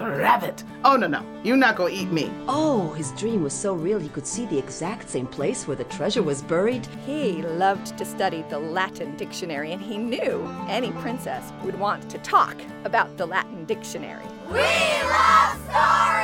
rabbit. Oh, no, no. You're not gonna eat me. Oh, his dream was so real he could see the exact same place where the treasure was buried. He loved to study the Latin dictionary, and he knew any princess would want to talk about the Latin dictionary. We love stories!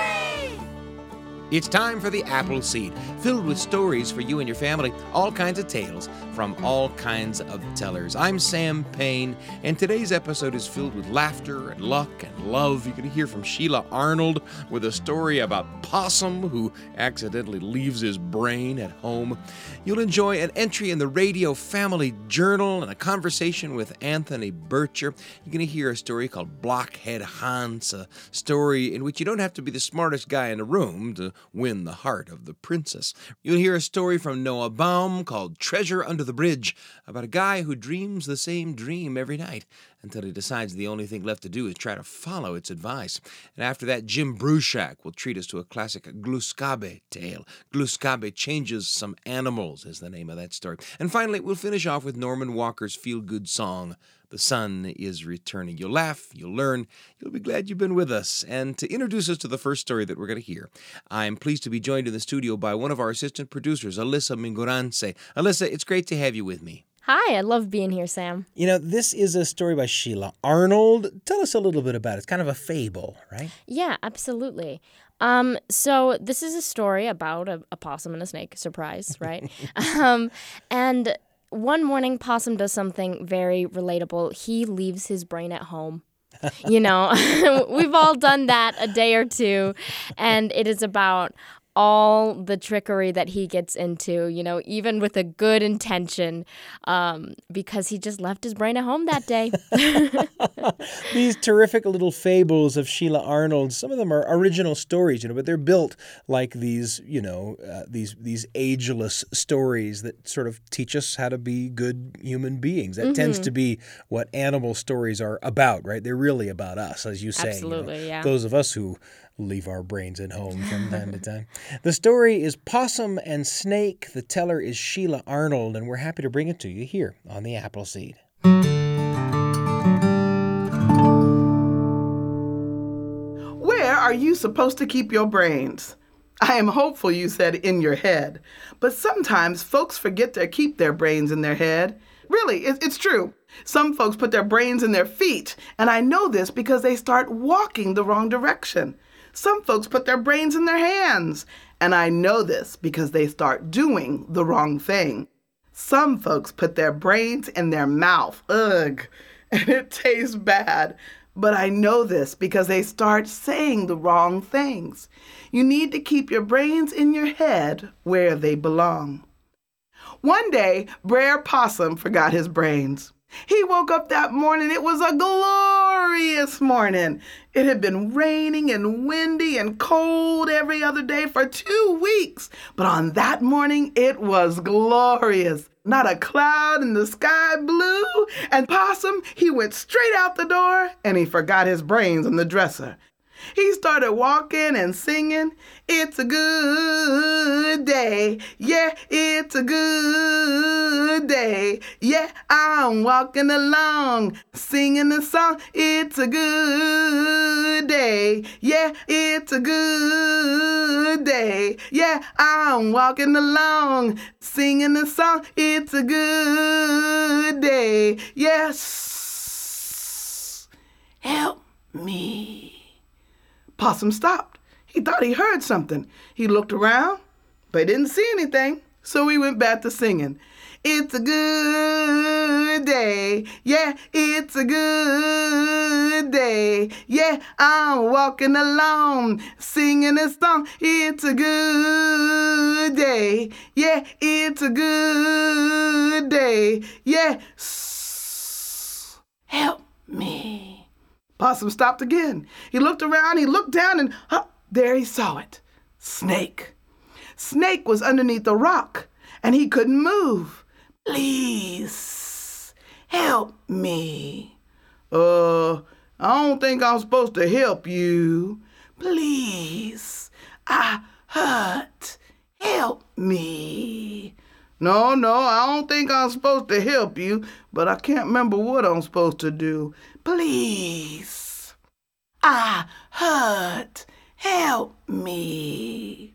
It's time for the Apple Seed, filled with stories for you and your family, all kinds of tales from all kinds of tellers. I'm Sam Payne, and today's episode is filled with laughter and luck and love. You're going to hear from Sheila Arnold with a story about Possum who accidentally leaves his brain at home. You'll enjoy an entry in the Radio Family Journal and a conversation with Anthony Burcher. You're going to hear a story called Blockhead Hans, a story in which you don't have to be the smartest guy in the room to win the heart of the princess. You'll hear a story from Noa Baum called Treasure Under the Bridge about a guy who dreams the same dream every night until he decides the only thing left to do is try to follow its advice. And after that, Jim Bruchac will treat us to a classic Gluskabe tale. Gluskabe changes some animals, is the name of that story. And finally, we'll finish off with Norman Walker's feel good song. The sun is returning. You'll laugh, you'll learn, you'll be glad you've been with us. And to introduce us to the first story that we're going to hear, I'm pleased to be joined in the studio by one of our assistant producers, Alyssa Mingorance. Alyssa, it's great to have you with me. Hi, I love being here, Sam. You know, this is a story by Sheila Arnold. Tell us a little bit about it. It's kind of a fable, right? Yeah, absolutely. Um, so this is a story about a, a possum and a snake. Surprise, right? um, and one morning, Possum does something very relatable. He leaves his brain at home. you know, we've all done that a day or two, and it is about all the trickery that he gets into, you know, even with a good intention, um, because he just left his brain at home that day. These terrific little fables of Sheila Arnold, some of them are original stories, you know, but they're built like these, you know, uh, these these ageless stories that sort of teach us how to be good human beings. That mm-hmm. tends to be what animal stories are about, right? They're really about us, as you say. Absolutely, you know, yeah. Those of us who leave our brains at home from time to time. The story is Possum and Snake. The teller is Sheila Arnold, and we're happy to bring it to you here on the Appleseed. Where are you supposed to keep your brains? I am hopeful you said in your head, but sometimes folks forget to keep their brains in their head. Really, it's true. Some folks put their brains in their feet, and I know this because they start walking the wrong direction. Some folks put their brains in their hands, and I know this because they start doing the wrong thing. Some folks put their brains in their mouth, ugh, and it tastes bad. But I know this because they start saying the wrong things. You need to keep your brains in your head where they belong. One day, Brer Possum forgot his brains. He woke up that morning. It was a glorious morning. It had been raining and windy and cold every other day for two weeks. But on that morning, it was glorious. Not a cloud in the sky blue. And Possum, he went straight out the door and he forgot his brains on the dresser. He started walking and singing. It's a good day. Yeah, it's a good day. Yeah, I'm walking along singing the song. It's a good day. Yeah, it's a good day. Yeah, I'm walking along singing the song. It's a good day. Yes. Help me. Possum stopped. He thought he heard something. He looked around, but he didn't see anything. So he went back to singing. It's a good day. Yeah, it's a good day. Yeah, I'm walking along singing a song. It's a good day. Yeah, it's a good day. Yeah, help me. Possum stopped again. He looked around, he looked down, and huh, there he saw it Snake. Snake was underneath a rock, and he couldn't move. Please, help me. Uh, I don't think I'm supposed to help you. Please, I hurt. Help me. No, no, I don't think I'm supposed to help you, but I can't remember what I'm supposed to do. Please. I hurt. Help me.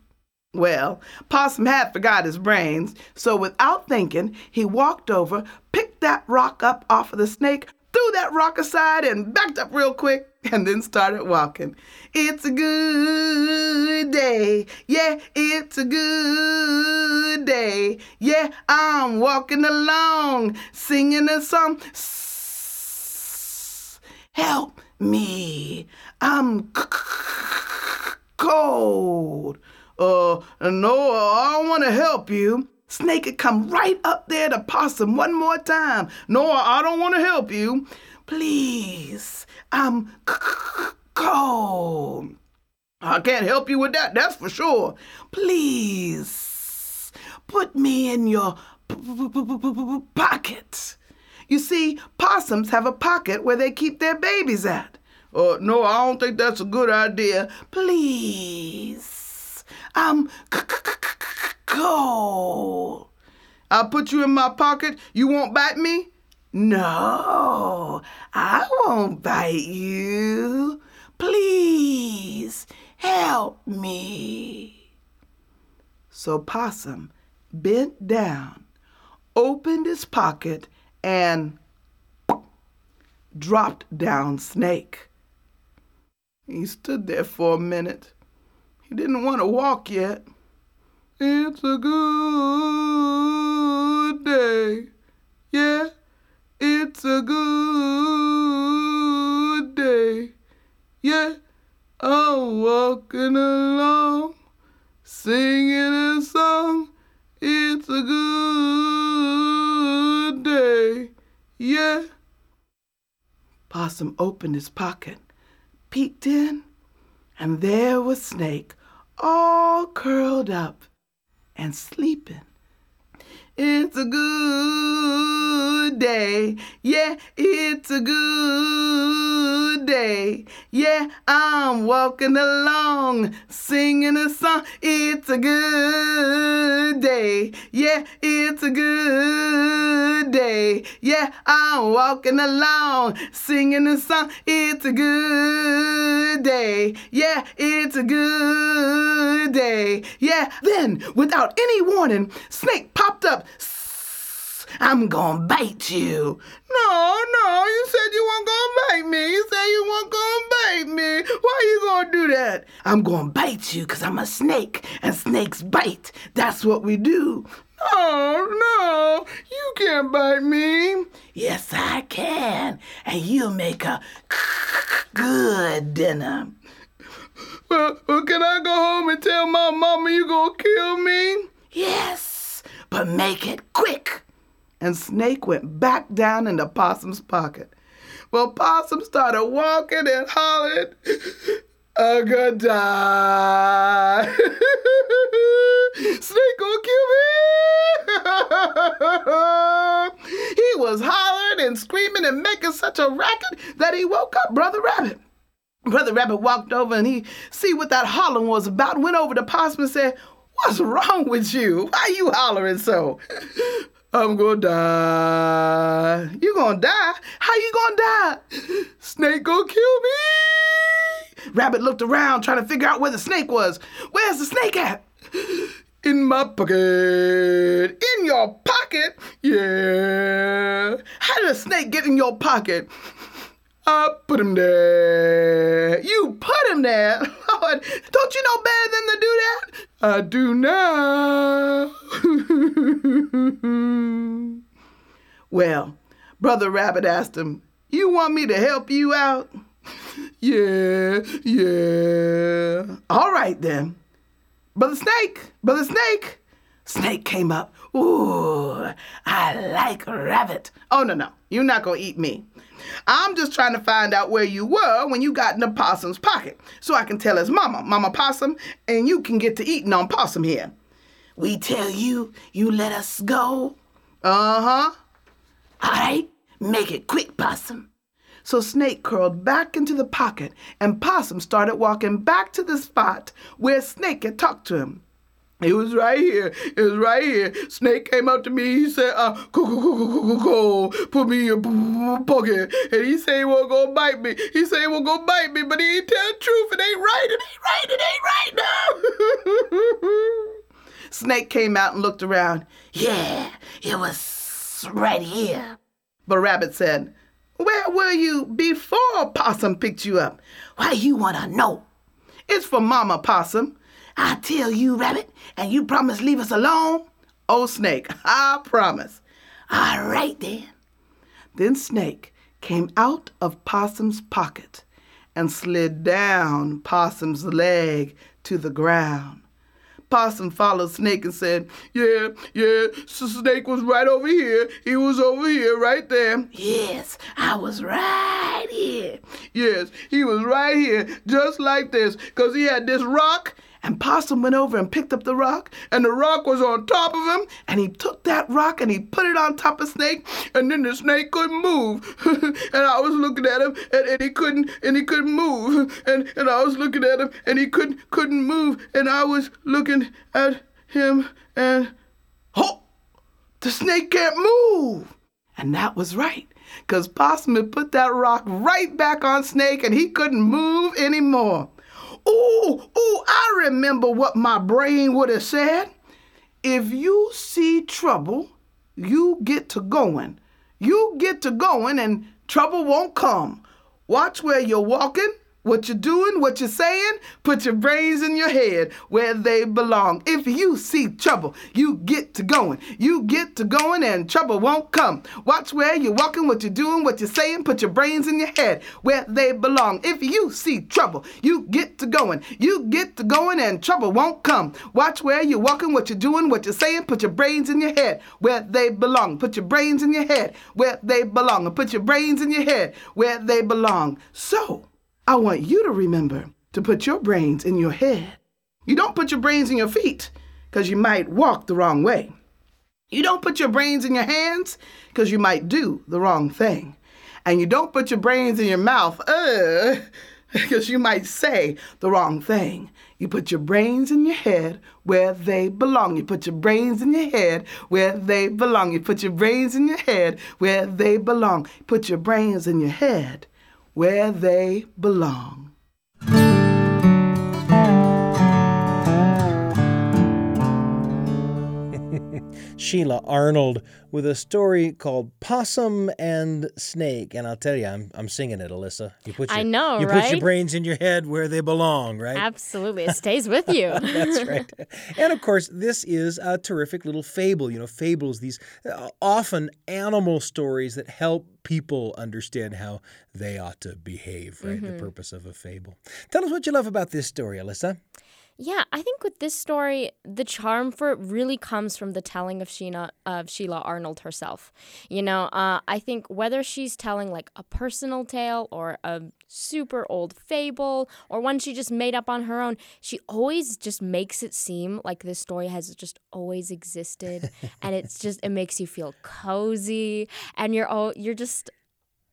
Well, Possum had forgot his brains, so without thinking, he walked over, picked that rock up off of the snake, threw that rock aside, and backed up real quick, and then started walking. It's a good day. Yeah, it's a good day. Yeah, I'm walking along, singing a song. Help me. I'm cold. Uh, no, I don't want to help you. Snake had come right up there to Possum one more time. No, I don't want to help you. Please, I'm cold. I can't help you with that, that's for sure. Please, put me in your pocket. You see, possums have a pocket where they keep their babies at. Uh, no, I don't think that's a good idea. Please. I'm cold. I'll put you in my pocket. You won't bite me? No, I won't bite you. Please help me. So Possum bent down, opened his pocket, and dropped down Snake. He stood there for a minute. He didn't want to walk yet. It's a good day. Yeah, it's a good day. Yeah, I'm walking along, singing a song. It's a good day. Yeah. Possum opened his pocket peeked in, and there was Snake, all curled up and sleeping. It's a good day. Yeah, it's a good day. Yeah, I'm walking along, singing a song. It's a good day. Yeah, it's a good day. Yeah, I'm walking along, singing a song. It's a good day. Yeah, it's a good day. Yeah, then, without any warning, Snake popped up I'm gonna bite you. No, no, you said you weren't gonna bite me. You said you weren't gonna bite me. Why you gonna do that? I'm gonna bite you because I'm a snake and snakes bite. That's what we do. Oh, no, you can't bite me. Yes, I can. And you'll make a good dinner. Well, well, can I go home and tell my mama you gonna kill me? Yes, but make it quick and Snake went back down into Possum's pocket. Well, Possum started walking and hollering, a good die. Snake gonna kill me. he was hollering and screaming and making such a racket that he woke up Brother Rabbit. Brother Rabbit walked over and he see what that hollering was about, went over to Possum and said, What's wrong with you? Why are you hollering so? I'm gonna die. You gonna die? How you gonna die? Snake gonna kill me. Rabbit looked around trying to figure out where the snake was. Where's the snake at? In my pocket. In your pocket? Yeah. How did a snake get in your pocket? I put him there. You put him there? Lord, don't you know better than to do that? I do now. well, Brother Rabbit asked him, You want me to help you out? yeah, yeah. All right then. Brother Snake, Brother Snake. Snake came up. Ooh, I like rabbit. Oh, no, no. You're not going to eat me. I'm just trying to find out where you were when you got in the possum's pocket so I can tell his mama, Mama Possum, and you can get to eating on possum here. We tell you, you let us go? Uh huh. All right, make it quick, Possum. So Snake curled back into the pocket, and Possum started walking back to the spot where Snake had talked to him. It was right here. It was right here. Snake came up to me. He said, uh, go, go, go, go, go, go, go. Put me in your pocket. And he said he won't go bite me. He said he won't go bite me, but he ain't tell the truth. It ain't right. It ain't right. It ain't right now. Snake came out and looked around. Yeah, it was right here. But Rabbit said, Where were you before Possum picked you up? Why you want to know? It's for Mama Possum. I tell you, Rabbit, and you promise leave us alone? Oh, Snake, I promise. All right then. Then Snake came out of Possum's pocket and slid down Possum's leg to the ground. Possum followed Snake and said, Yeah, yeah, so Snake was right over here. He was over here, right there. Yes, I was right here. Yes, he was right here, just like this, because he had this rock and Possum went over and picked up the rock, and the rock was on top of him, and he took that rock and he put it on top of Snake, and then the snake couldn't move. and I was looking at him, and, and he couldn't, and he couldn't move. And, and I was looking at him, and he couldn't, couldn't move. And I was looking at him, and oh, the snake can't move. And that was right, because Possum had put that rock right back on Snake, and he couldn't move anymore. Ooh, ooh, I remember what my brain would have said. If you see trouble, you get to going. You get to going and trouble won't come. Watch where you're walking what you're doing, what you're saying, put your brains in your head where they belong. If you see trouble, you get to going. You get to going and trouble won't come. Watch where you're walking, what you're doing, what you're saying, put your brains in your head where they belong. If you see trouble, you get to going. You get to going and trouble won't come. Watch where you're walking, what you're doing, what you're saying, put your brains in your head where they belong. Put your brains in your head where they belong. Put your brains in your head where they belong. So, I want you to remember to put your brains in your head. You don't put your brains in your feet because you might walk the wrong way. You don't put your brains in your hands because you might do the wrong thing. And you don't put your brains in your mouth uh, because you might say the wrong thing. You put your brains in your head where they belong. You put your brains in your head where they belong. You put your brains in your head where they belong. Put your brains in your head where they belong. Sheila Arnold with a story called Possum and Snake. And I'll tell you, I'm, I'm singing it, Alyssa. You put your, I know, You right? put your brains in your head where they belong, right? Absolutely. It stays with you. That's right. And of course, this is a terrific little fable. You know, fables, these uh, often animal stories that help people understand how they ought to behave, right? Mm-hmm. The purpose of a fable. Tell us what you love about this story, Alyssa. Yeah, I think with this story, the charm for it really comes from the telling of Sheena of Sheila Arnold herself. You know, uh, I think whether she's telling like a personal tale or a super old fable or one she just made up on her own, she always just makes it seem like this story has just always existed, and it's just it makes you feel cozy, and you're all you're just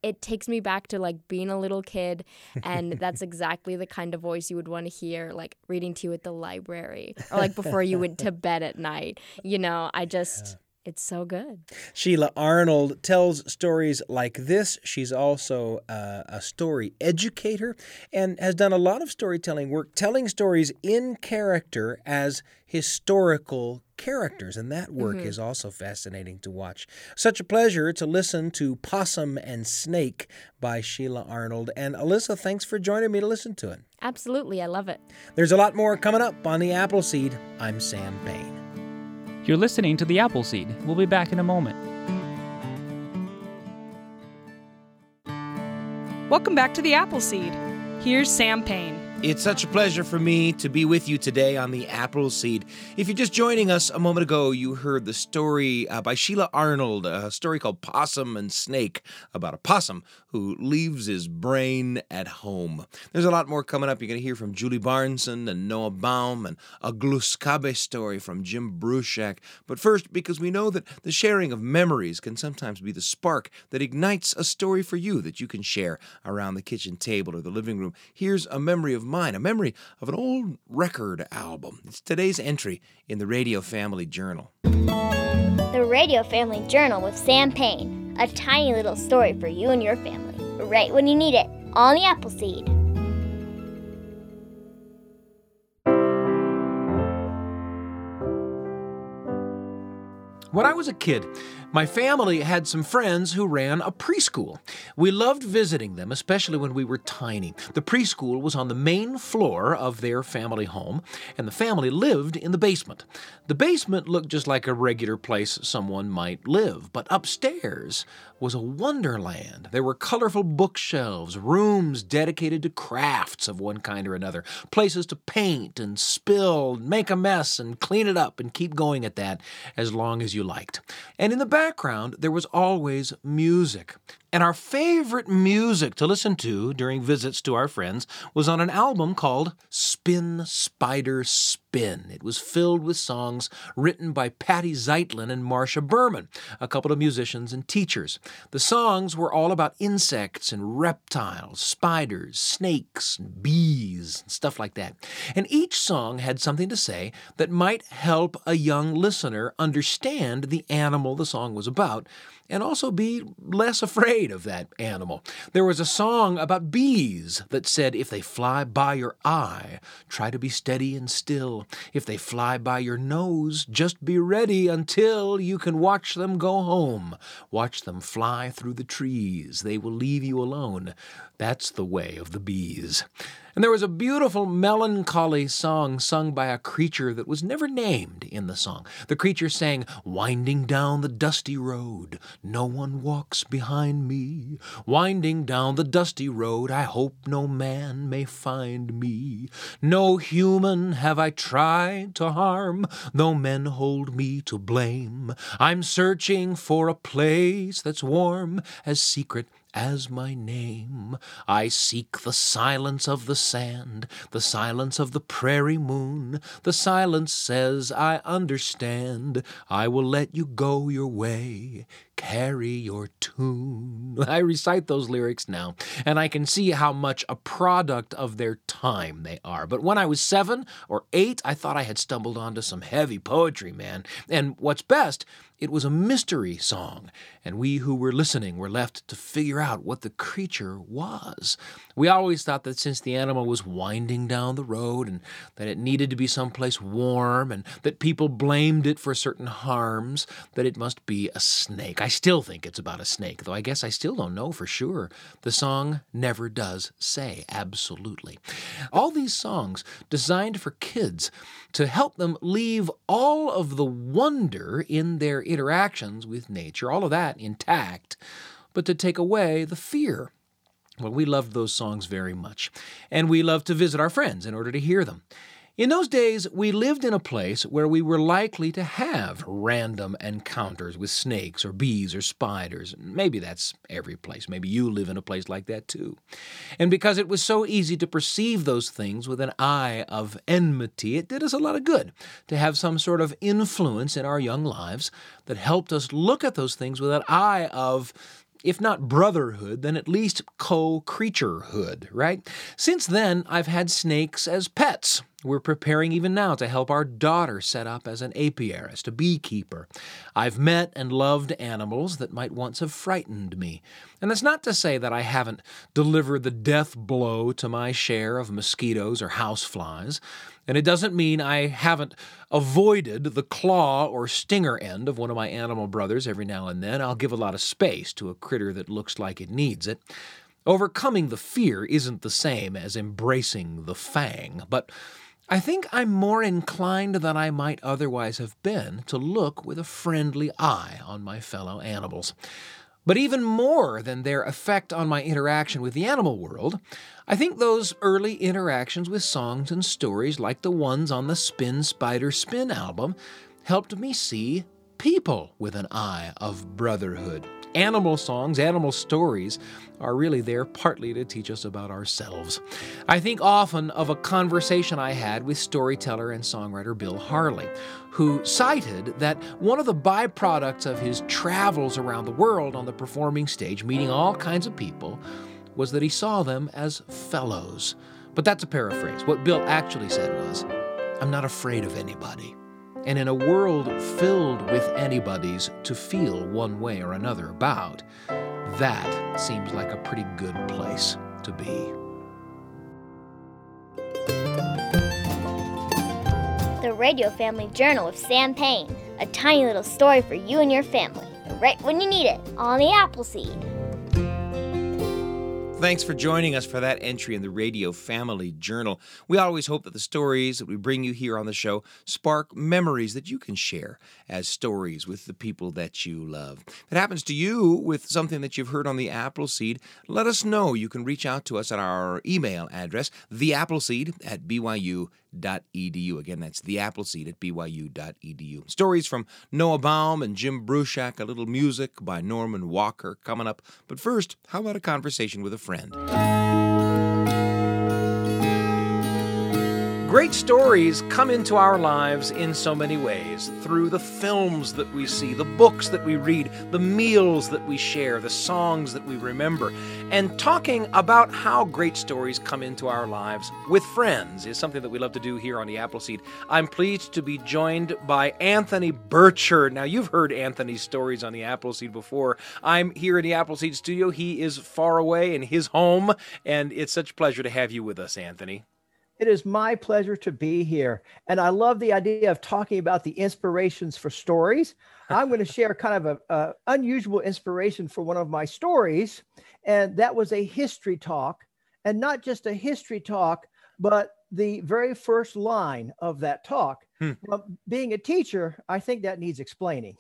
it takes me back to like being a little kid and that's exactly the kind of voice you would want to hear like reading to you at the library or like before you went to bed at night. You know i just it's so good Sheila Arnold tells stories like this. She's also uh, a story educator and has done a lot of storytelling work, telling stories in character as historical characters. And that work is also fascinating to watch. Such a pleasure to listen to Possum and Snake by Sheila Arnold. And Alyssa, thanks for joining me to listen to it. absolutely i love it There's a lot more coming up on the Appleseed. I'm Sam Payne. You're listening to The Appleseed. We'll be back in a moment. Welcome back to the Appleseed. Here's Sam Payne. It's such a pleasure for me to be with you today on the Apple Seed. If you're just joining us a moment ago, you heard the story uh, by Sheila Arnold, a story called Possum and Snake, about a possum who leaves his brain at home. There's a lot more coming up. You're going to hear from Julie Barnson and Noa Baum and a Gluskabe story from Jim Bruchac. But first, because we know that the sharing of memories can sometimes be the spark that ignites a story for you that you can share around the kitchen table or the living room, here's a memory of mine, a memory of an old record album. It's today's entry in the Radio Family Journal. The Radio Family Journal with Sam Payne. A tiny little story for you and your family, right when you need it, on the Appleseed. When I was a kid, my family had some friends who ran a preschool. We loved visiting them, especially when we were tiny. The preschool was on the main floor of their family home, and the family lived in the basement. The basement looked just like a regular place someone might live, but upstairs was a wonderland. There were colorful bookshelves, rooms dedicated to crafts of one kind or another, places to paint and spill, make a mess and clean it up and keep going at that as long as you liked. And in the background, there was always music. And our favorite music to listen to during visits to our friends was on an album called Spin Spider Spin. It was filled with songs written by Patty Zeitlin and Marcia Berman, a couple of musicians and teachers. The songs were all about insects and reptiles, spiders, snakes, and bees, and stuff like that. And each song had something to say that might help a young listener understand the animal the song was about and also be less afraid of that animal. There was a song about bees that said, If they fly by your eye, try to be steady and still. If they fly by your nose, just be ready until you can watch them go home. Watch them fly through the trees. They will leave you alone. That's the way of the bees. And there was a beautiful melancholy song sung by a creature that was never named in the song. The creature sang, Winding down the dusty road, no one walks behind me. Winding down the dusty road, I hope no man may find me. No human have I tried to harm, though men hold me to blame. I'm searching for a place that's warm, as secret as my name. I seek the silence of the sand, the silence of the prairie moon. The silence says, I understand. I will let you go your way. Carry your tune. I recite those lyrics now, and I can see how much a product of their time they are. But when I was seven or eight, I thought I had stumbled onto some heavy poetry, man. And what's best, it was a mystery song, and we who were listening were left to figure out what the creature was. We always thought that since the animal was winding down the road and that it needed to be someplace warm and that people blamed it for certain harms, that it must be a snake. I still think it's about a snake, though I guess I still don't know for sure. The song never does say absolutely. All these songs designed for kids to help them leave all of the wonder in their interactions with nature, all of that intact, but to take away the fear. Well, we loved those songs very much, and we loved to visit our friends in order to hear them. In those days, we lived in a place where we were likely to have random encounters with snakes or bees or spiders. Maybe that's every place. Maybe you live in a place like that too. And because it was so easy to perceive those things with an eye of enmity, it did us a lot of good to have some sort of influence in our young lives that helped us look at those things with an eye of if not brotherhood, then at least co creaturehood, right? Since then, I've had snakes as pets. We're preparing even now to help our daughter set up as an apiarist, a beekeeper. I've met and loved animals that might once have frightened me. And that's not to say that I haven't delivered the death blow to my share of mosquitoes or houseflies. And it doesn't mean I haven't avoided the claw or stinger end of one of my animal brothers every now and then. I'll give a lot of space to a critter that looks like it needs it. Overcoming the fear isn't the same as embracing the fang, but I think I'm more inclined than I might otherwise have been to look with a friendly eye on my fellow animals. But even more than their effect on my interaction with the animal world, I think those early interactions with songs and stories like the ones on the Spin Spider Spin album helped me see people with an eye of brotherhood. Animal songs, animal stories are really there partly to teach us about ourselves. I think often of a conversation I had with storyteller and songwriter Bill Harley, who cited that one of the byproducts of his travels around the world on the performing stage, meeting all kinds of people, was that he saw them as fellows But that's a paraphrase. What Bill actually said was, I'm not afraid of anybody. And in a world filled with anybody's to feel one way or another about, that seems like a pretty good place to be. The Radio Family Journal of Sam Payne. A tiny little story for you and your family, right when you need it, on the Appleseed. Thanks for joining us for that entry in the Radio Family Journal. We always hope that the stories that we bring you here on the show spark memories that you can share as stories with the people that you love. If it happens to you with something that you've heard on the Appleseed, let us know. You can reach out to us at our email address, theappleseed at byu.edu. Again, that's theappleseed at byu.edu. Stories from Noa Baum and Jim Bruchac, a little music by Norman Walker coming up. But first, how about a conversation with a friend? Great stories come into our lives in so many ways through the films that we see, the books that we read, the meals that we share, the songs that we remember. And talking about how great stories come into our lives with friends is something that we love to do here on the Appleseed. I'm pleased to be joined by Anthony Burcher. Now, you've heard Anthony's stories on the Appleseed before. I'm here in the Appleseed studio. He is far away in his home, and it's such a pleasure to have you with us, Anthony. It is my pleasure to be here. And I love the idea of talking about the inspirations for stories. I'm going to share kind of an unusual inspiration for one of my stories. And that was a history talk. And not just a history talk, but the very first line of that talk. Hmm. Well, being a teacher, I think that needs explaining.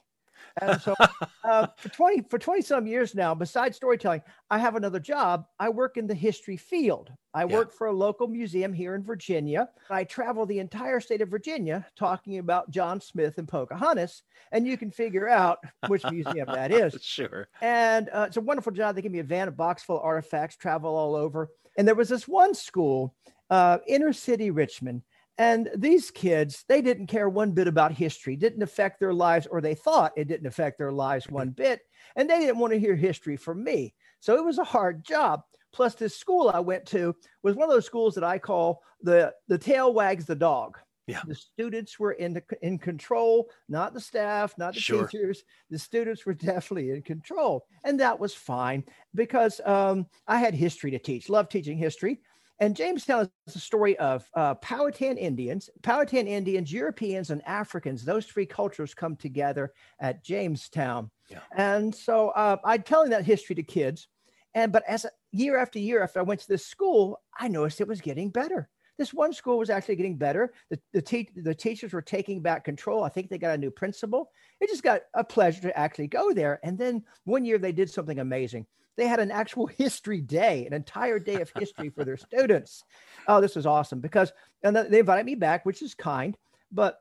And so uh, for 20 for 20 some years now, besides storytelling, I have another job. I work in the history field. I yeah. work for a local museum here in Virginia. I travel the entire state of Virginia talking about John Smith and Pocahontas, and you can figure out which museum that is. Sure. And uh, it's a wonderful job. They give me a van, a box full of artifacts, travel all over. And there was this one school, uh, inner city Richmond, and these kids, they didn't care one bit about history, didn't affect their lives, or they thought it didn't affect their lives one bit. And they didn't want to hear history from me. So it was a hard job. Plus, this school I went to was one of those schools that I call the, the tail wags the dog. Yeah. The students were in the, in control, not the staff, not the sure. teachers. The students were definitely in control, and that was fine because um, I had history to teach. Love teaching history. And Jamestown is the story of uh, Powhatan Indians, Powhatan Indians, Europeans, and Africans. Those three cultures come together at Jamestown. Yeah. And so uh, I'm telling that history to kids. And but as year after year, after I went to this school, I noticed it was getting better. This one school was actually getting better. The, the, te- the teachers were taking back control. I think they got a new principal. It just got a pleasure to actually go there. And then one year they did something amazing they had an actual history day, an entire day of history for their students. Oh, this was awesome because and they invited me back, which is kind, but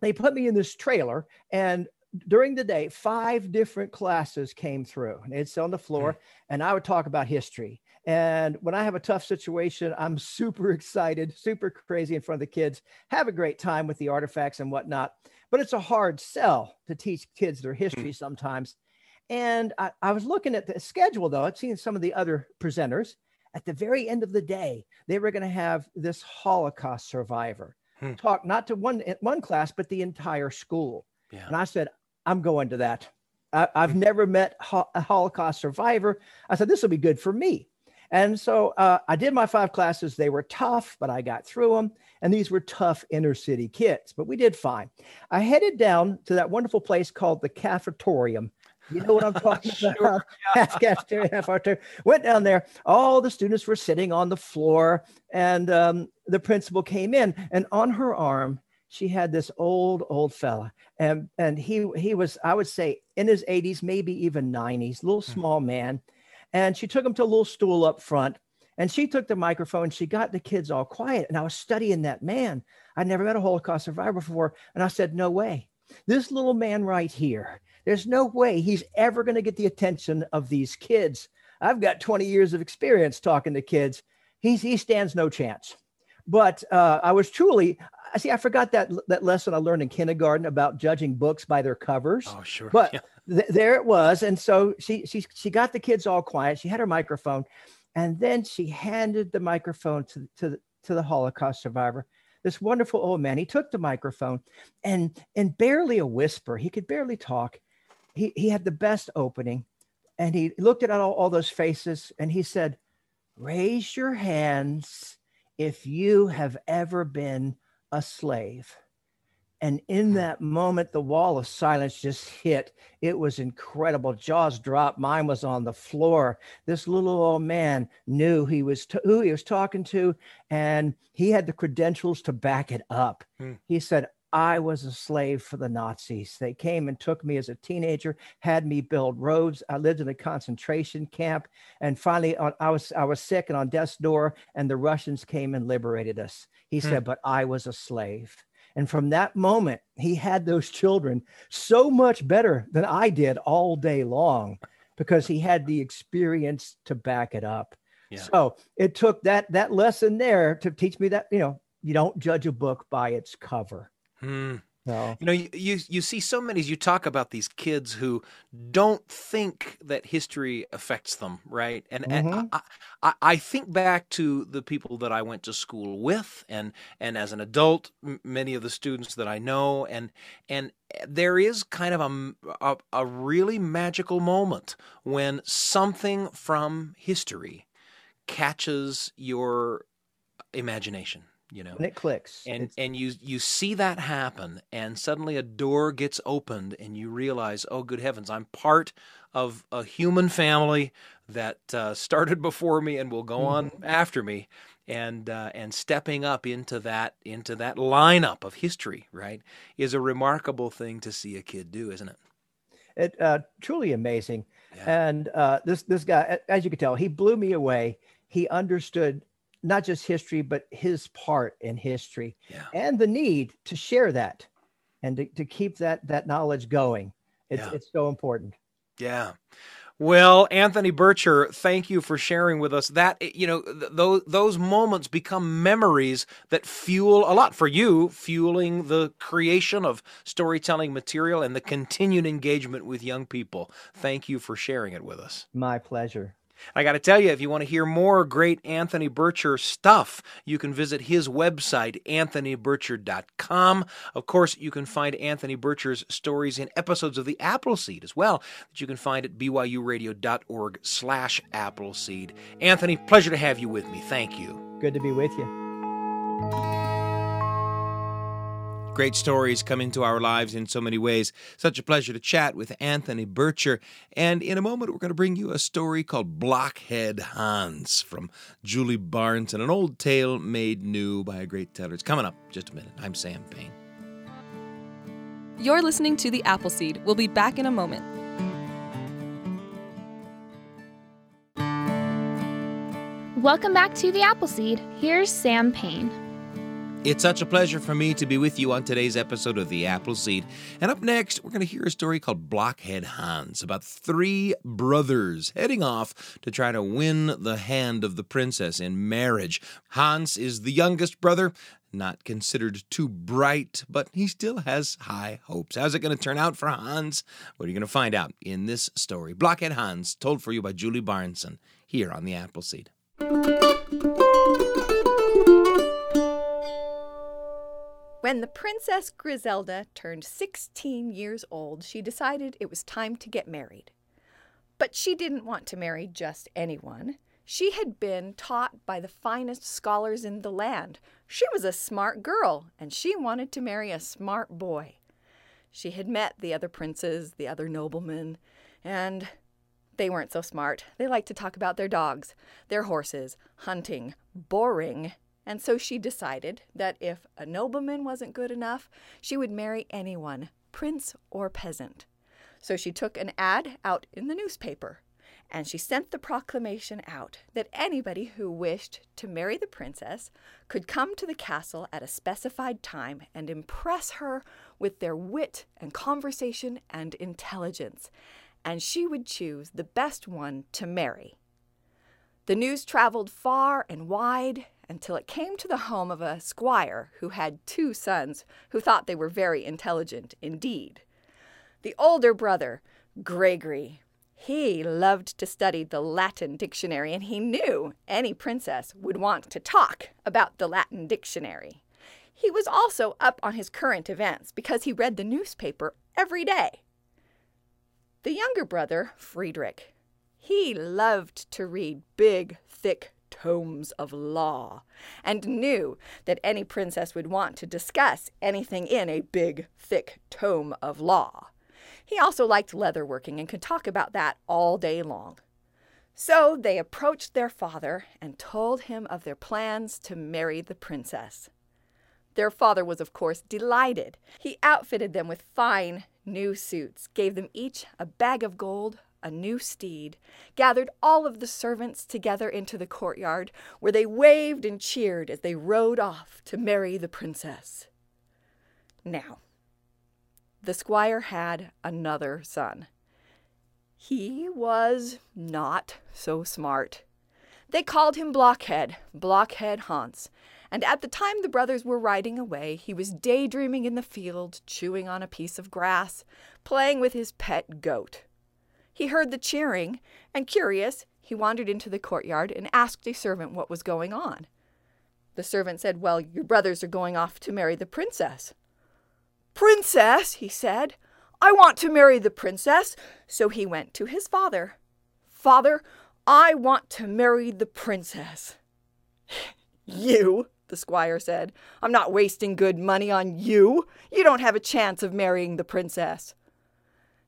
they put me in this trailer and during the day, five different classes came through and it's on the floor mm. and I would talk about history. And when I have a tough situation, I'm super excited, super crazy in front of the kids, have a great time with the artifacts and whatnot. But it's a hard sell to teach kids their history mm. sometimes. And I, I was looking at the schedule though, I'd seen some of the other presenters. At the very end of the day, they were going to have this Holocaust survivor hmm. talk not to one one class, but the entire school. Yeah. And I said, I'm going to that. I, have hmm. never met a Holocaust survivor. I said, this will be good for me. And so uh, I did my five classes. They were tough, but I got through them. And these were tough inner city kids, but we did fine. I headed down to that wonderful place called the Cafetorium you know what I'm talking sure, about? Half cafeteria, half arteria. Went down there. All the students were sitting on the floor, and um, the principal came in, and on her arm she had this old, old fella, and and he he was I would say in his 80s, maybe even 90s, little hmm. small man, and she took him to a little stool up front, and she took the microphone. She got the kids all quiet, and I was studying that man. I'd never met a Holocaust survivor before, and I said, "No way." This little man right here there's no way he's ever going to get the attention of these kids. I've got 20 years of experience talking to kids. He's, he stands no chance. But uh, I was truly, I see, I forgot that that lesson I learned in kindergarten about judging books by their covers. Oh, sure. But yeah. th- there it was, and so she she she got the kids all quiet. She had her microphone, And then she handed the microphone to, to, to the Holocaust survivor. This wonderful old man, he took the microphone and in barely a whisper, he could barely talk. He, he had the best opening and he looked at all, all those faces and he said, Raise your hands if you have ever been a slave. And in hmm. that moment, the wall of silence just hit. It was incredible. Jaws dropped. Mine was on the floor. This little old man knew he was t- who he was talking to, and he had the credentials to back it up. Hmm. He said, I was a slave for the Nazis. They came and took me as a teenager, had me build roads. I lived in a concentration camp, and finally, I was I was sick and on death's door, and the Russians came and liberated us. He hmm. said, "But I was a slave." And from that moment, he had those children so much better than I did all day long because he had the experience to back it up. Yeah. So it took that that lesson there to teach me that you know you don't judge a book by its cover. Hmm. No. You know, you, you, you see so many you talk about these kids who don't think that history affects them, right? And, mm-hmm. and I, I, I, think back to the people that I went to school with, and and as an adult, many of the students that I know, and and there is kind of a, a, a really magical moment when something from history catches your imagination you know and it clicks and it's... and you you see that happen and suddenly a door gets opened and you realize oh good heavens i'm part of a human family that uh, started before me and will go mm-hmm. on after me and uh, and stepping up into that into that lineup of history right is a remarkable thing to see a kid do isn't it it uh, truly amazing yeah. and uh, this this guy as you can tell he blew me away he understood not just history, but his part in history yeah. and the need to share that and to, to keep that that knowledge going. It's yeah. it's so important. Yeah. Well, Anthony Burcher, thank you for sharing with us that eh, you know th- those those moments become memories that fuel a lot for you, fueling the creation of storytelling material and the continued engagement with young people. Thank you for sharing it with us. My pleasure. I got to tell you, if you want to hear more great Anthony Burcher stuff, you can visit his website, anthonyburcher.com. Of course, you can find Anthony Burcher's stories in episodes of The Appleseed as well, that you can find at byuradio.org slash appleseed. Anthony, pleasure to have you with me. Thank you. Good to be with you. Great stories come into our lives in so many ways. Such a pleasure to chat with Anthony Burcher. And in a moment, we're going to bring you a story called Blockhead Hans from Julie Barnes and an old tale made new by a great teller. It's coming up just a minute. I'm Sam Payne. You're listening to The Appleseed. We'll be back in a moment. Welcome back to The Appleseed. Here's Sam Payne. It's such a pleasure for me to be with you on today's episode of The Appleseed. And up next, we're going to hear a story called Blockhead Hans about three brothers heading off to try to win the hand of the princess in marriage. Hans is the youngest brother, not considered too bright, but he still has high hopes. How's it going to turn out for Hans? What are you going to find out in this story? Blockhead Hans, told for you by Julie Barnson, here on The Appleseed. When the Princess Griselda turned 16 years old, she decided it was time to get married. But she didn't want to marry just anyone. She had been taught by the finest scholars in the land. She was a smart girl, and she wanted to marry a smart boy. She had met the other princes, the other noblemen, and they weren't so smart. They liked to talk about their dogs, their horses, hunting, boring, and so she decided that if a nobleman wasn't good enough, she would marry anyone, prince or peasant. So she took an ad out in the newspaper and she sent the proclamation out that anybody who wished to marry the princess could come to the castle at a specified time and impress her with their wit and conversation and intelligence, and she would choose the best one to marry. The news traveled far and wide, until it came to the home of a squire who had two sons who thought they were very intelligent indeed. The older brother, Gregory, He loved to study the Latin dictionary, and he knew any princess would want to talk about the Latin dictionary. He was also up on his current events because he read the newspaper every day. The younger brother, Friedrich, he loved to read big, thick tomes of law and knew that any princess would want to discuss anything in a big, thick tome of law. He also liked leatherworking and could talk about that all day long. So they approached their father and told him of their plans to marry the princess. Their father was, of course, delighted. He outfitted them with fine new suits, gave them each a bag of gold, a new steed, gathered all of the servants together into the courtyard, where they waved and cheered as they rode off to marry the princess. Now, the squire had another son. He was not so smart. They called him Blockhead, Blockhead Hans, and at the time the brothers were riding away, he was daydreaming in the field, chewing on a piece of grass, playing with his pet goat. He heard the cheering, and curious, he wandered into the courtyard and asked a servant what was going on. The servant said, Well, your brothers are going off to marry the princess. Princess, he said, I want to marry the princess. So he went to his father. Father, I want to marry the princess. you, the squire said. I'm not wasting good money on you. You don't have a chance of marrying the princess.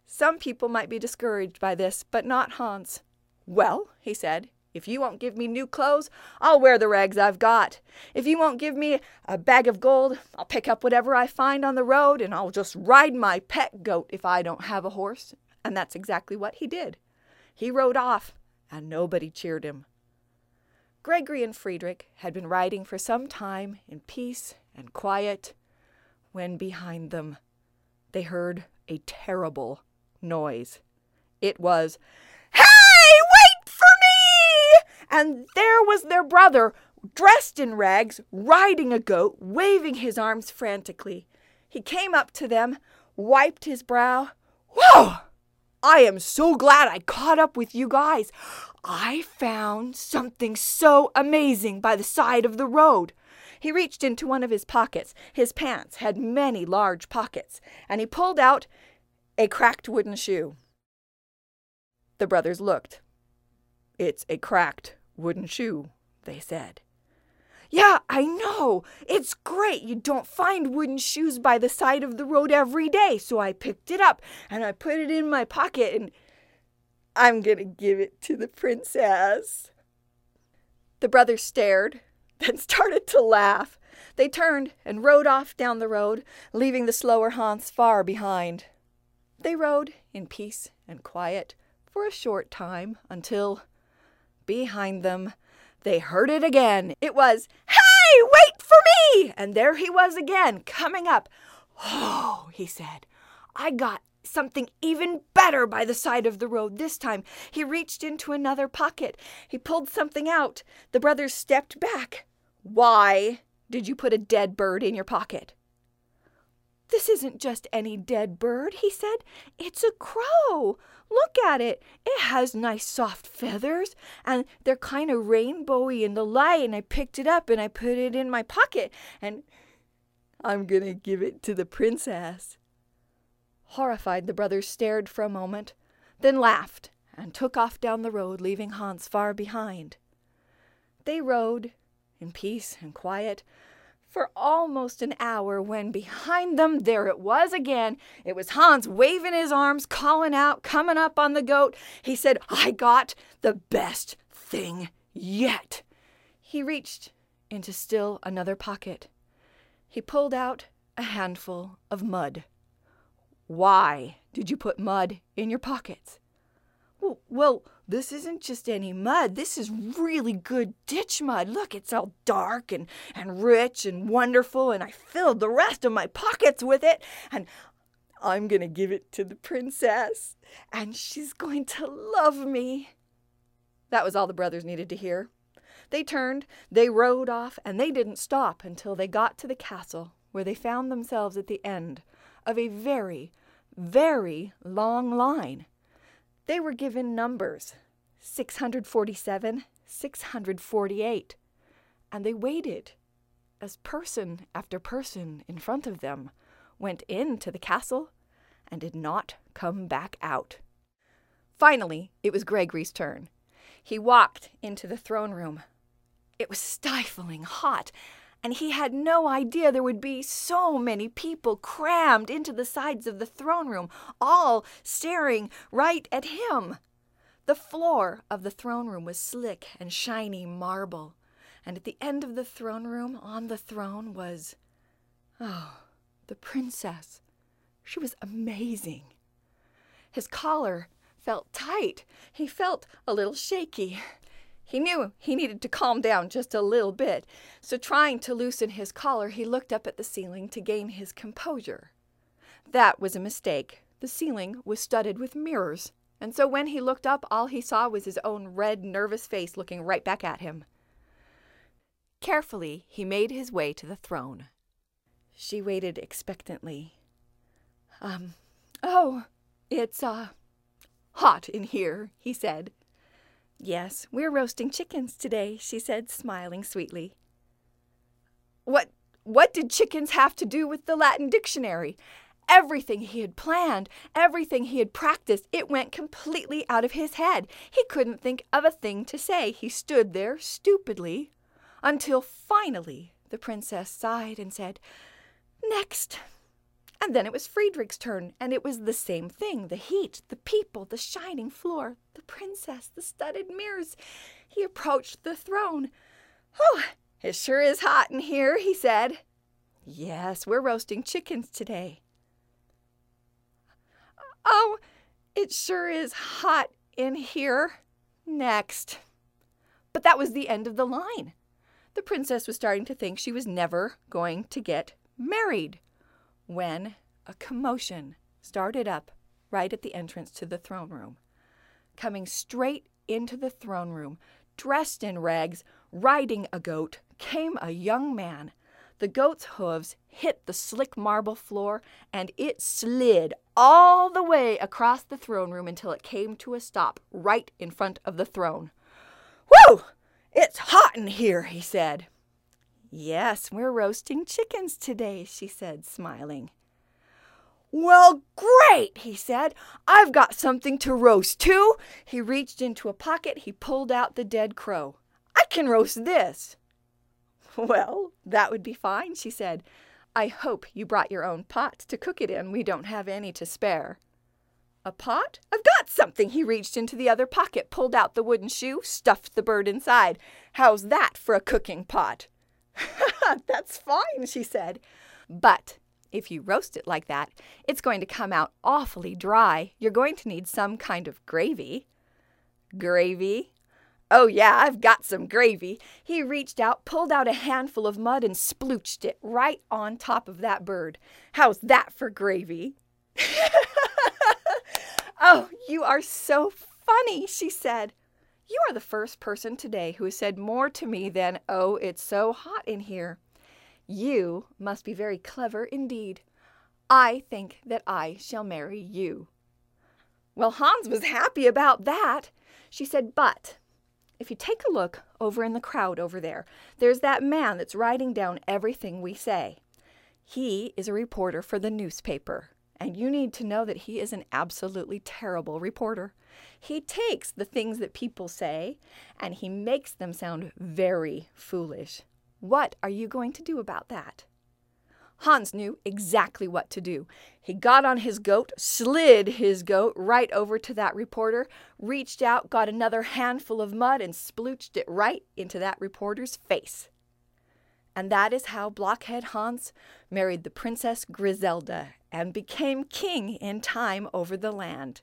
Some people might be discouraged by this, but not Hans. Well, he said, if you won't give me new clothes, I'll wear the rags I've got. If you won't give me a bag of gold, I'll pick up whatever I find on the road and I'll just ride my pet goat if I don't have a horse. And that's exactly what he did. He rode off, and nobody cheered him. Gregory and Friedrich had been riding for some time in peace and quiet when behind them they heard a terrible noise. It was, Hey, wait for me! And there was their brother, dressed in rags, riding a goat, waving his arms frantically. He came up to them, wiped his brow. Whoa! I am so glad I caught up with you guys. I found something so amazing by the side of the road. He reached into one of his pockets. His pants had many large pockets, and he pulled out a cracked wooden shoe. The brothers looked. It's a cracked wooden shoe, they said. Yeah, I know. It's great. You don't find wooden shoes by the side of the road every day. So I picked it up and I put it in my pocket and I'm going to give it to the princess. The brothers stared, then started to laugh. They turned and rode off down the road, leaving the slower Hans far behind. They rode in peace and quiet for a short time until, behind them, they heard it again. It was, Hey, wait for me! And there he was again, coming up. Oh, he said, I got something even better by the side of the road this time. He reached into another pocket. He pulled something out. The brothers stepped back. Why did you put a dead bird in your pocket? This isn't just any dead bird, he said. It's a crow. Look at it. It has nice soft feathers, and they're kind of rainbowy in the light. And I picked it up and I put it in my pocket, and I'm going to give it to the princess. Horrified, the brothers stared for a moment, then laughed and took off down the road, leaving Hans far behind. They rode in peace and quiet for almost an hour when behind them there it was again. It was Hans waving his arms, calling out, coming up on the goat. He said, I got the best thing yet. He reached into still another pocket. He pulled out a handful of mud. Why did you put mud in your pockets? Well, this isn't just any mud. This is really good ditch mud. Look, it's all dark and, and rich and wonderful, and I filled the rest of my pockets with it, and I'm going to give it to the princess, and she's going to love me. That was all the brothers needed to hear. They turned, they rode off, and they didn't stop until they got to the castle, where they found themselves at the end of a very, very long line. They were given numbers 647, 648, and they waited as person after person in front of them went into the castle and did not come back out. Finally, it was Gregory's turn. He walked into the throne room. It was stifling hot, and he had no idea there would be so many people crammed into the sides of the throne room, all staring right at him. The floor of the throne room was slick and shiny marble, and at the end of the throne room, on the throne, was. Oh, the princess. She was amazing. His collar felt tight. He felt a little shaky. He knew he needed to calm down just a little bit, so trying to loosen his collar, he looked up at the ceiling to gain his composure. That was a mistake. The ceiling was studded with mirrors, and so when he looked up, all he saw was his own red, nervous face looking right back at him. Carefully, he made his way to the throne. She waited expectantly. Um, oh, it's, uh, hot in here, he said. Yes, we're roasting chickens today, she said, smiling sweetly. What what did chickens have to do with the Latin dictionary? Everything he had planned, everything he had practiced, it went completely out of his head. He couldn't think of a thing to say. He stood there stupidly until finally the princess sighed and said, Next. And then it was Friedrich's turn, and it was the same thing the heat, the people, the shining floor, the princess, the studded mirrors. He approached the throne. Oh, it sure is hot in here, he said. Yes, we're roasting chickens today. Oh, it sure is hot in here. Next. But that was the end of the line. The princess was starting to think she was never going to get married when a commotion started up right at the entrance to the throne room. Coming straight into the throne room, dressed in rags, riding a goat, came a young man. The goat's hooves hit the slick marble floor, and it slid all the way across the throne room until it came to a stop right in front of the throne. Whew! It's hot in here, he said. Yes, we're roasting chickens today, she said, smiling. Well, great, he said. I've got something to roast too. He reached into a pocket, he pulled out the dead crow. I can roast this. Well, that would be fine, she said. I hope you brought your own pot to cook it in. We don't have any to spare. A pot? I've got something. He reached into the other pocket, pulled out the wooden shoe, stuffed the bird inside. How's that for a cooking pot? That's fine, she said. But if you roast it like that, it's going to come out awfully dry. You're going to need some kind of gravy. Gravy? Oh, yeah, I've got some gravy. He reached out, pulled out a handful of mud, and splooched it right on top of that bird. How's that for gravy? oh, you are so funny, she said. You are the first person today who has said more to me than, oh, it's so hot in here. You must be very clever indeed. I think that I shall marry you. Well, Hans was happy about that. She said, But if you take a look over in the crowd over there, there's that man that's writing down everything we say. He is a reporter for the newspaper, and you need to know that he is an absolutely terrible reporter. He takes the things that people say and he makes them sound very foolish. What are you going to do about that? Hans knew exactly what to do. He got on his goat, slid his goat right over to that reporter, reached out, got another handful of mud, and splooched it right into that reporter's face. And that is how Blockhead Hans married the Princess Griselda and became king in time over the land.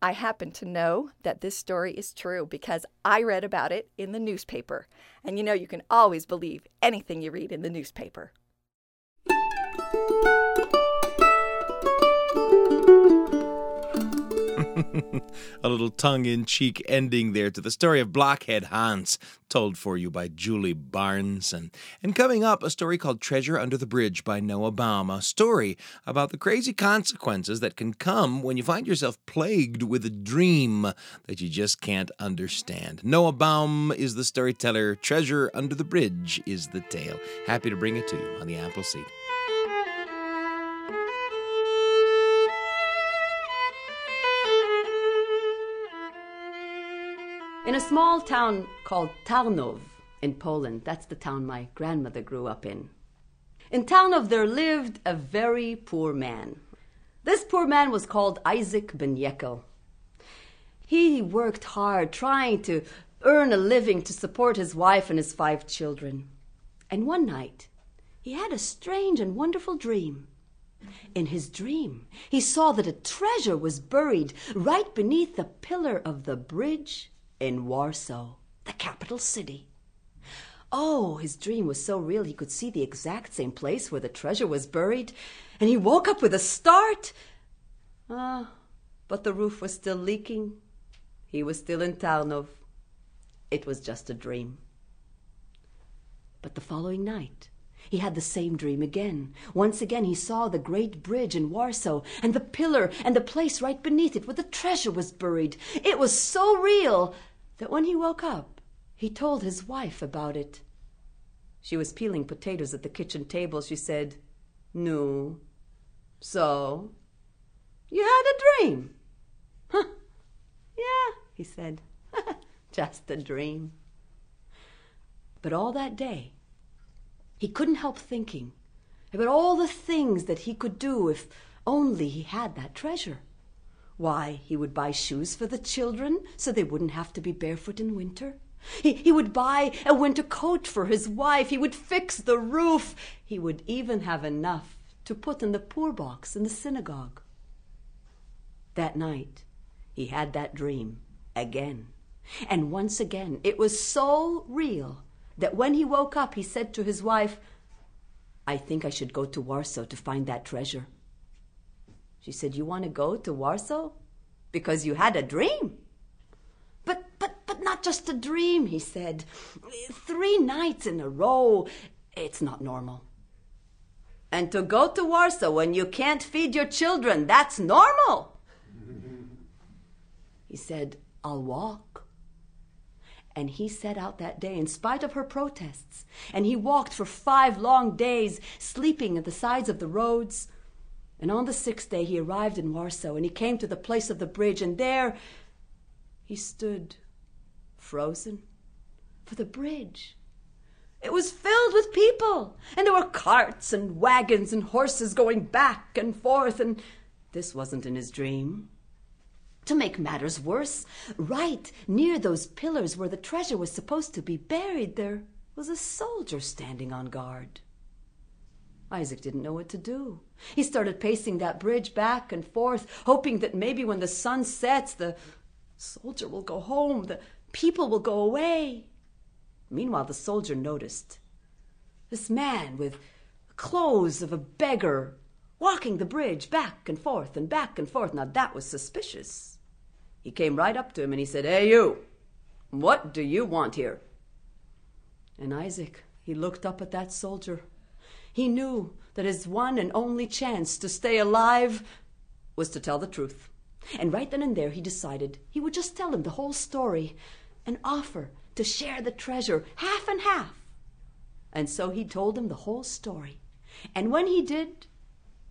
I happen to know that this story is true because I read about it in the newspaper. And you know, you can always believe anything you read in the newspaper. a little tongue in cheek ending there to the story of Blockhead Hans, told for you by Julie Barnson. And, and coming up, a story called Treasure Under the Bridge by Noa Baum, a story about the crazy consequences that can come when you find yourself plagued with a dream that you just can't understand. Noa Baum is the storyteller, Treasure Under the Bridge is the tale. Happy to bring it to you on the Appleseed. In a small town called Tarnów in Poland, that's the town my grandmother grew up in. In Tarnów there lived a very poor man. This poor man was called Isaac Ben Yekel. He worked hard trying to earn a living to support his wife and his five children. And one night, he had a strange and wonderful dream. In his dream, he saw that a treasure was buried right beneath the pillar of the bridge in Warsaw, the capital city. Oh, his dream was so real he could see the exact same place where the treasure was buried, and he woke up with a start. Ah, but the roof was still leaking. He was still in Tarnów. It was just a dream. But the following night, he had the same dream again. Once again, he saw the great bridge in Warsaw, and the pillar, and the place right beneath it where the treasure was buried. It was so real that when he woke up, he told his wife about it. She was peeling potatoes at the kitchen table. She said, No. So? You had a dream? Huh. Yeah, he said. Just a dream. But all that day, he couldn't help thinking about all the things that he could do if only he had that treasure. Why, he would buy shoes for the children so they wouldn't have to be barefoot in winter. He, he would buy a winter coat for his wife. He would fix the roof. He would even have enough to put in the poor box in the synagogue. That night, he had that dream again. And once again, it was so real that when he woke up, he said to his wife, I think I should go to Warsaw to find that treasure. She said, You want to go to Warsaw? Because you had a dream. But, but, but not just a dream, he said. Three nights in a row, it's not normal. And to go to Warsaw when you can't feed your children, that's normal. he said, I'll walk. And he set out that day in spite of her protests. And he walked for five long days, sleeping at the sides of the roads. And on the sixth day he arrived in Warsaw, and he came to the place of the bridge, and there he stood, frozen, for the bridge. It was filled with people, and there were carts and wagons and horses going back and forth, and this wasn't in his dream. To make matters worse, right near those pillars where the treasure was supposed to be buried, there was a soldier standing on guard. Isaac didn't know what to do. He started pacing that bridge back and forth, hoping that maybe when the sun sets, the soldier will go home, the people will go away. Meanwhile, the soldier noticed this man with clothes of a beggar walking the bridge back and forth and back and forth. Now that was suspicious. He came right up to him and he said, Hey, you, what do you want here? And Isaac, he looked up at that soldier. He knew that his one and only chance to stay alive was to tell the truth. And right then and there, he decided he would just tell him the whole story and offer to share the treasure half and half. And so he told him the whole story. And when he did,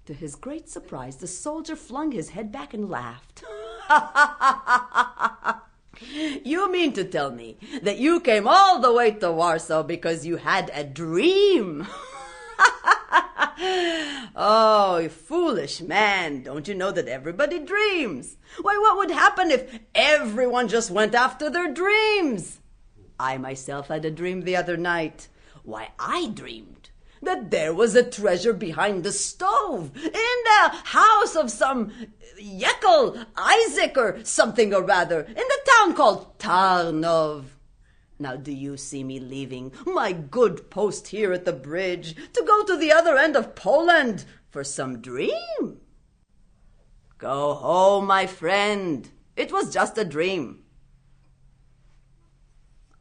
to his great surprise, the soldier flung his head back and laughed. you mean to tell me that you came all the way to Warsaw because you had a dream? oh, you foolish man. Don't you know that everybody dreams? Why, what would happen if everyone just went after their dreams? I myself had a dream the other night. Why, I dreamed that there was a treasure behind the stove in the house of some Yekel, Isaac, or something or rather, in the town called Tarnów. Now, do you see me leaving my good post here at the bridge to go to the other end of Poland for some dream? Go home, my friend, It was just a dream.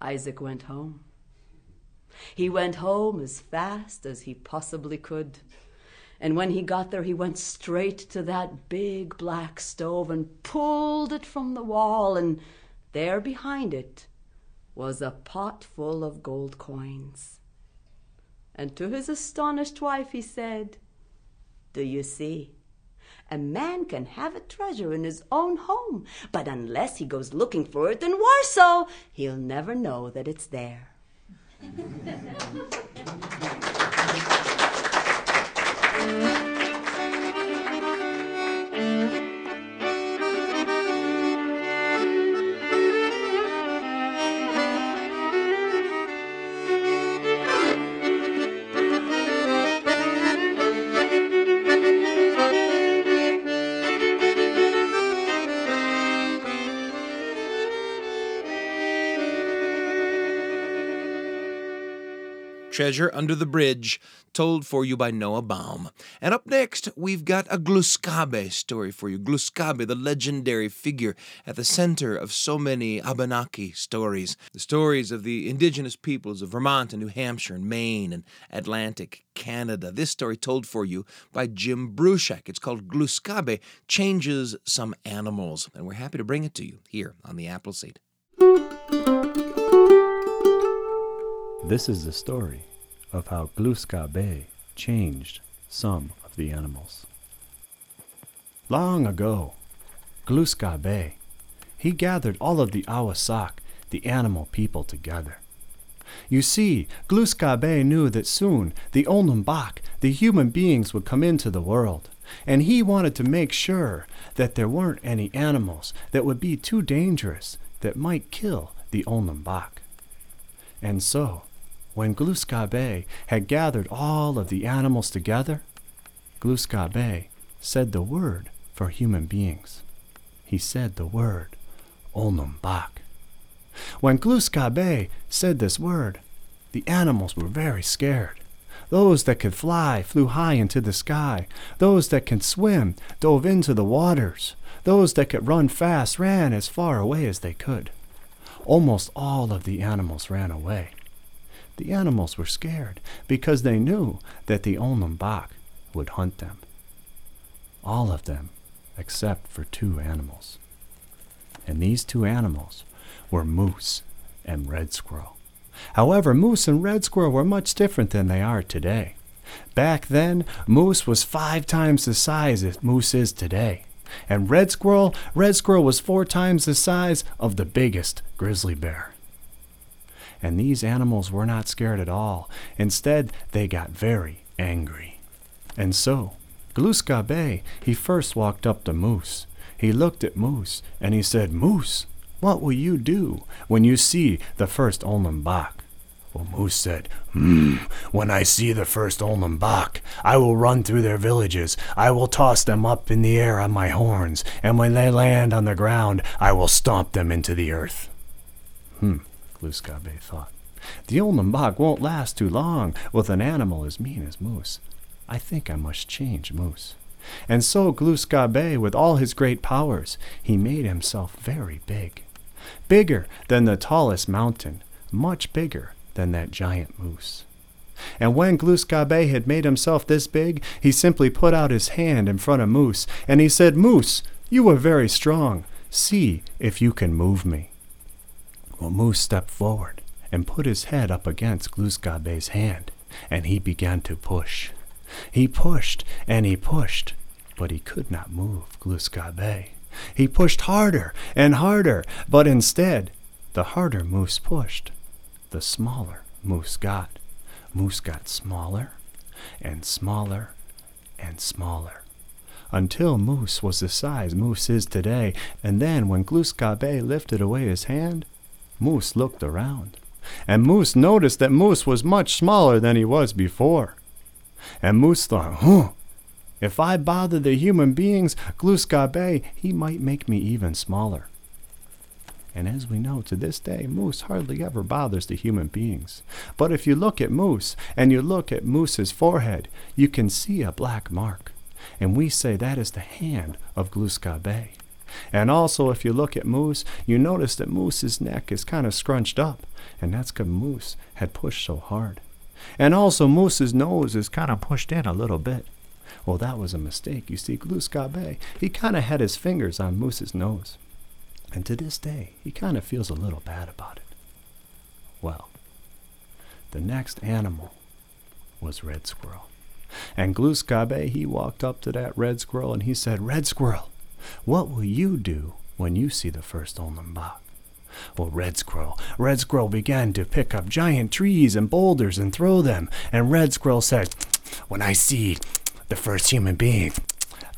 Isaac went home. He went home as fast as he possibly could. And when he got there, he went straight to that big black stove and pulled it from the wall, and there behind it was a pot full of gold coins. And to his astonished wife, he said, Do you see? A man can have a treasure in his own home, but unless he goes looking for it in Warsaw, he'll never know that it's there. Treasure Under the Bridge, told for you by Noa Baum. And up next, we've got a Gluskabe story for you. Gluskabe, the legendary figure at the center of so many Abenaki stories. The stories of the indigenous peoples of Vermont and New Hampshire and Maine and Atlantic Canada. This story told for you by Jim Bruchac. It's called Gluskabe Changes Some Animals. And we're happy to bring it to you here on the Appleseed. This is the story of how Gluskabe changed some of the animals. Long ago, Gluskabe, he gathered all of the Awasak, the animal people, together. You see, Gluskabe knew that soon the Olnambak, the human beings, would come into the world, and he wanted to make sure that there weren't any animals that would be too dangerous that might kill the Olnambak. And so, when Gluskabe had gathered all of the animals together, Gluskabe said the word for human beings. He said the word Olnambak. When Gluskabe said this word, the animals were very scared. Those that could fly flew high into the sky. Those that could swim dove into the waters. Those that could run fast ran as far away as they could. Almost all of the animals ran away. The animals were scared because they knew that the Olnambak would hunt them. All of them except for two animals. And these two animals were moose and red squirrel. However, moose and red squirrel were much different than they are today. Back then, moose was five times the size that moose is today. And red squirrel, red squirrel was four times the size of the biggest grizzly bear. And these animals were not scared at all. Instead, they got very angry. And so, Gluska he first walked up to Moose. He looked at Moose and he said, Moose, what will you do when you see the first Olnambak? Well, Moose said, Hmm, when I see the first Olnambak, I will run through their villages. I will toss them up in the air on my horns, and when they land on the ground, I will stomp them into the earth. Hmm, Gluskabe thought. The old Olnambak won't last too long with an animal as mean as Moose. I think I must change Moose. And so Gluskabe, with all his great powers, he made himself very big. Bigger than the tallest mountain, much bigger than that giant moose. And when Gluskabe had made himself this big, he simply put out his hand in front of Moose, and he said, Moose, you are very strong. See if you can move me. Moose stepped forward and put his head up against Gluskabe's hand, and he began to push. He pushed and he pushed, but he could not move Gluskabe. He pushed harder and harder, but instead, the harder Moose pushed, the smaller Moose got. Moose got smaller and smaller and smaller until Moose was the size Moose is today. And then, when Gluskabe lifted away his hand, Moose looked around, and Moose noticed that Moose was much smaller than he was before. And Moose thought, huh, if I bother the human beings, Gluskabe, he might make me even smaller. And as we know to this day, Moose hardly ever bothers the human beings. But if you look at Moose, and you look at Moose's forehead, you can see a black mark. And we say that is the hand of Gluskabe. And also, if you look at Moose, you notice that Moose's neck is kind of scrunched up, and that's because Moose had pushed so hard. And also, Moose's nose is kind of pushed in a little bit. Well, that was a mistake. You see, Gluskabe he kind of had his fingers on Moose's nose. And to this day, he kind of feels a little bad about it. Well, the next animal was Red Squirrel. And Gluskabe he walked up to that Red Squirrel and he said, Red Squirrel, what will you do when you see the first Olnambak? Well, Red Squirrel, Red Squirrel began to pick up giant trees and boulders and throw them. And Red Squirrel said, When I see the first human being,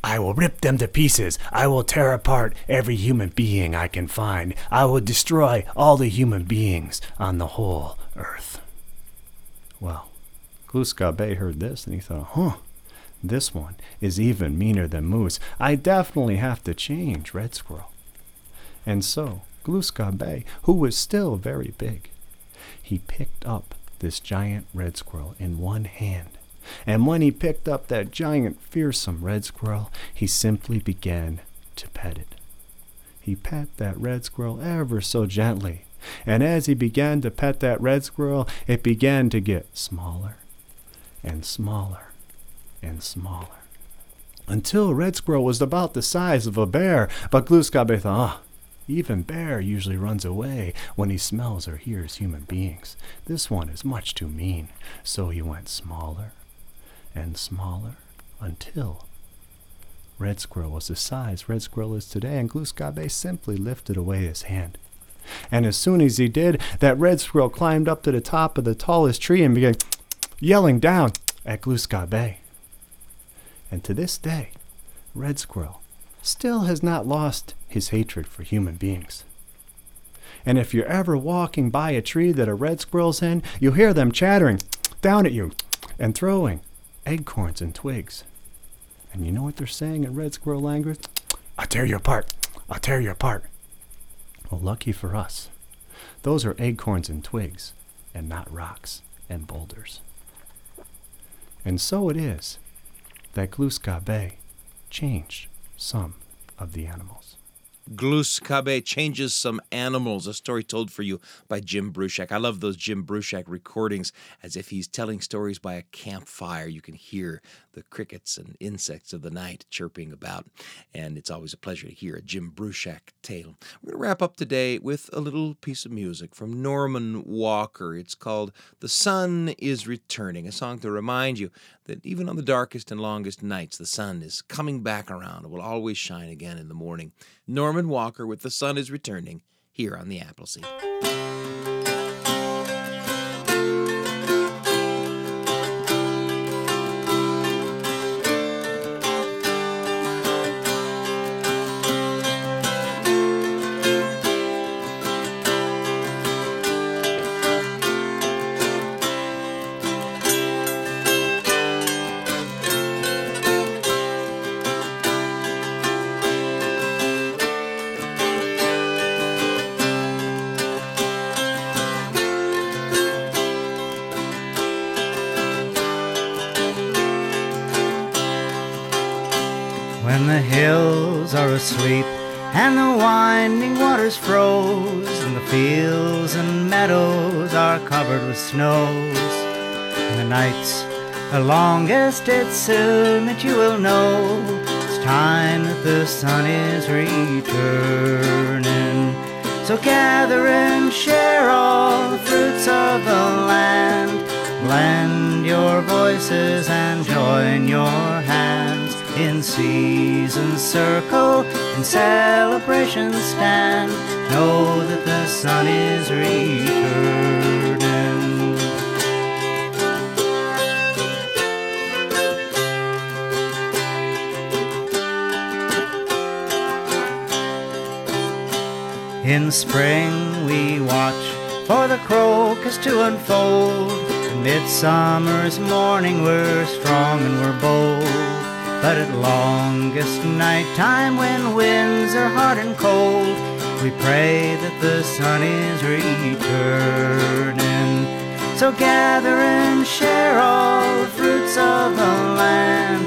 I will rip them to pieces. I will tear apart every human being I can find. I will destroy all the human beings on the whole earth. Well, Gluskabe heard this and he thought, huh, this one is even meaner than Moose. I definitely have to change Red Squirrel. And so, Gluskabe, who was still very big, he picked up this giant red squirrel in one hand. And when he picked up that giant, fearsome red squirrel, he simply began to pet it. He pet that red squirrel ever so gently. And as he began to pet that red squirrel, it began to get smaller and smaller and smaller. Until Red Squirrel was about the size of a bear, but Gluskabe thought, ah, even Bear usually runs away when he smells or hears human beings. This one is much too mean, so he went smaller and smaller until Red Squirrel was the size Red Squirrel is today, and Gluskabe simply lifted away his hand. And as soon as he did, that Red Squirrel climbed up to the top of the tallest tree and began yelling down at Gluskabe And to this day, Red Squirrel still has not lost his hatred for human beings. And if you're ever walking by a tree that a red squirrel's in, you'll hear them chattering down at you and throwing acorns and twigs. And you know what they're saying in red squirrel language? I'll tear you apart. I'll tear you apart. Well, lucky for us, those are acorns and twigs and not rocks and boulders. And so it is that Gluskabe changed some of the animals. Gluskabe changes some animals, a story told for you by Jim Bruchac. I love those Jim Bruchac recordings as if he's telling stories by a campfire. You can hear the crickets and insects of the night chirping about, and it's always a pleasure to hear a Jim Bruchac tale. We're going to wrap up today with a little piece of music from Norman Walker. It's called The Sun is Returning, a song to remind you that even on the darkest and longest nights, the sun is coming back around and will always shine again in the morning. Norman Walker with The Sun is Returning here on the Appleseed. And the winding waters froze, and the fields and meadows are covered with snows. And the nights are longest, it's soon that you will know it's time that the sun is returning. So gather and share all the fruits of the land. Blend your voices and join your hands in season circle, in celebration stand. Know that the sun is returning. In spring we watch for the crocus to unfold. Midsummer's morning we're strong and we're bold. But at longest night time when winds are hard and cold, we pray that the sun is returning. So gather and share all the fruits of the land.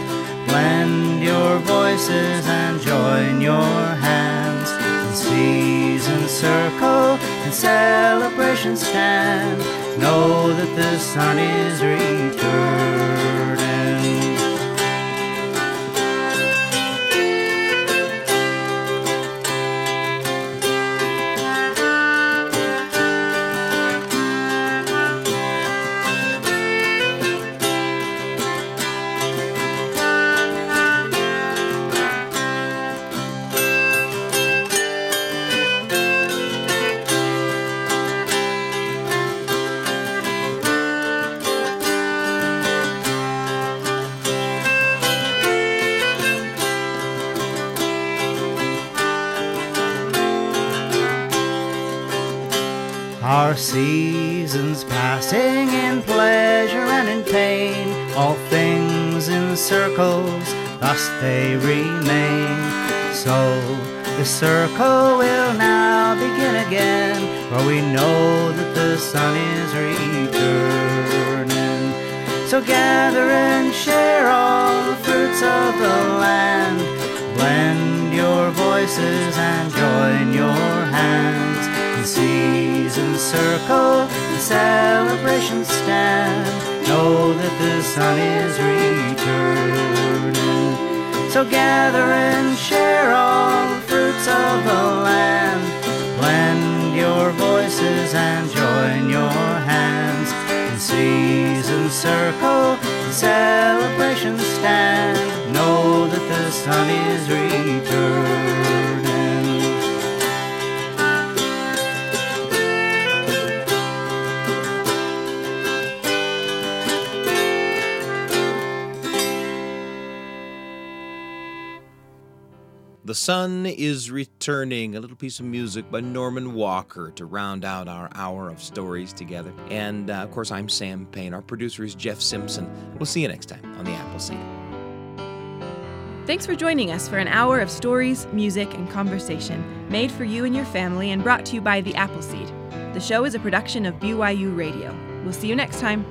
Blend your voices and join your hands seasons circle and celebration stand. Know that the sun is returning. Seasons passing in pleasure and in pain, all things in circles, thus they remain. So the circle will now begin again, for we know that the sun is returning. So gather and share all the fruits of the land, blend your voices and join your hands. Seasons circle, the celebrations stand. Know that the sun is returning. So gather and share all the fruits of the land. Blend your voices and join your hands. The seasons circle, the celebrations stand. Know that the sun is returning. The Sun is Returning, a little piece of music by Norman Walker to round out our hour of stories together. And uh, of course, I'm Sam Payne. Our producer is Jeff Simpson. We'll see you next time on The Appleseed. Thanks for joining us for an hour of stories, music, and conversation made for you and your family and brought to you by The Appleseed. The show is a production of BYU Radio. We'll see you next time.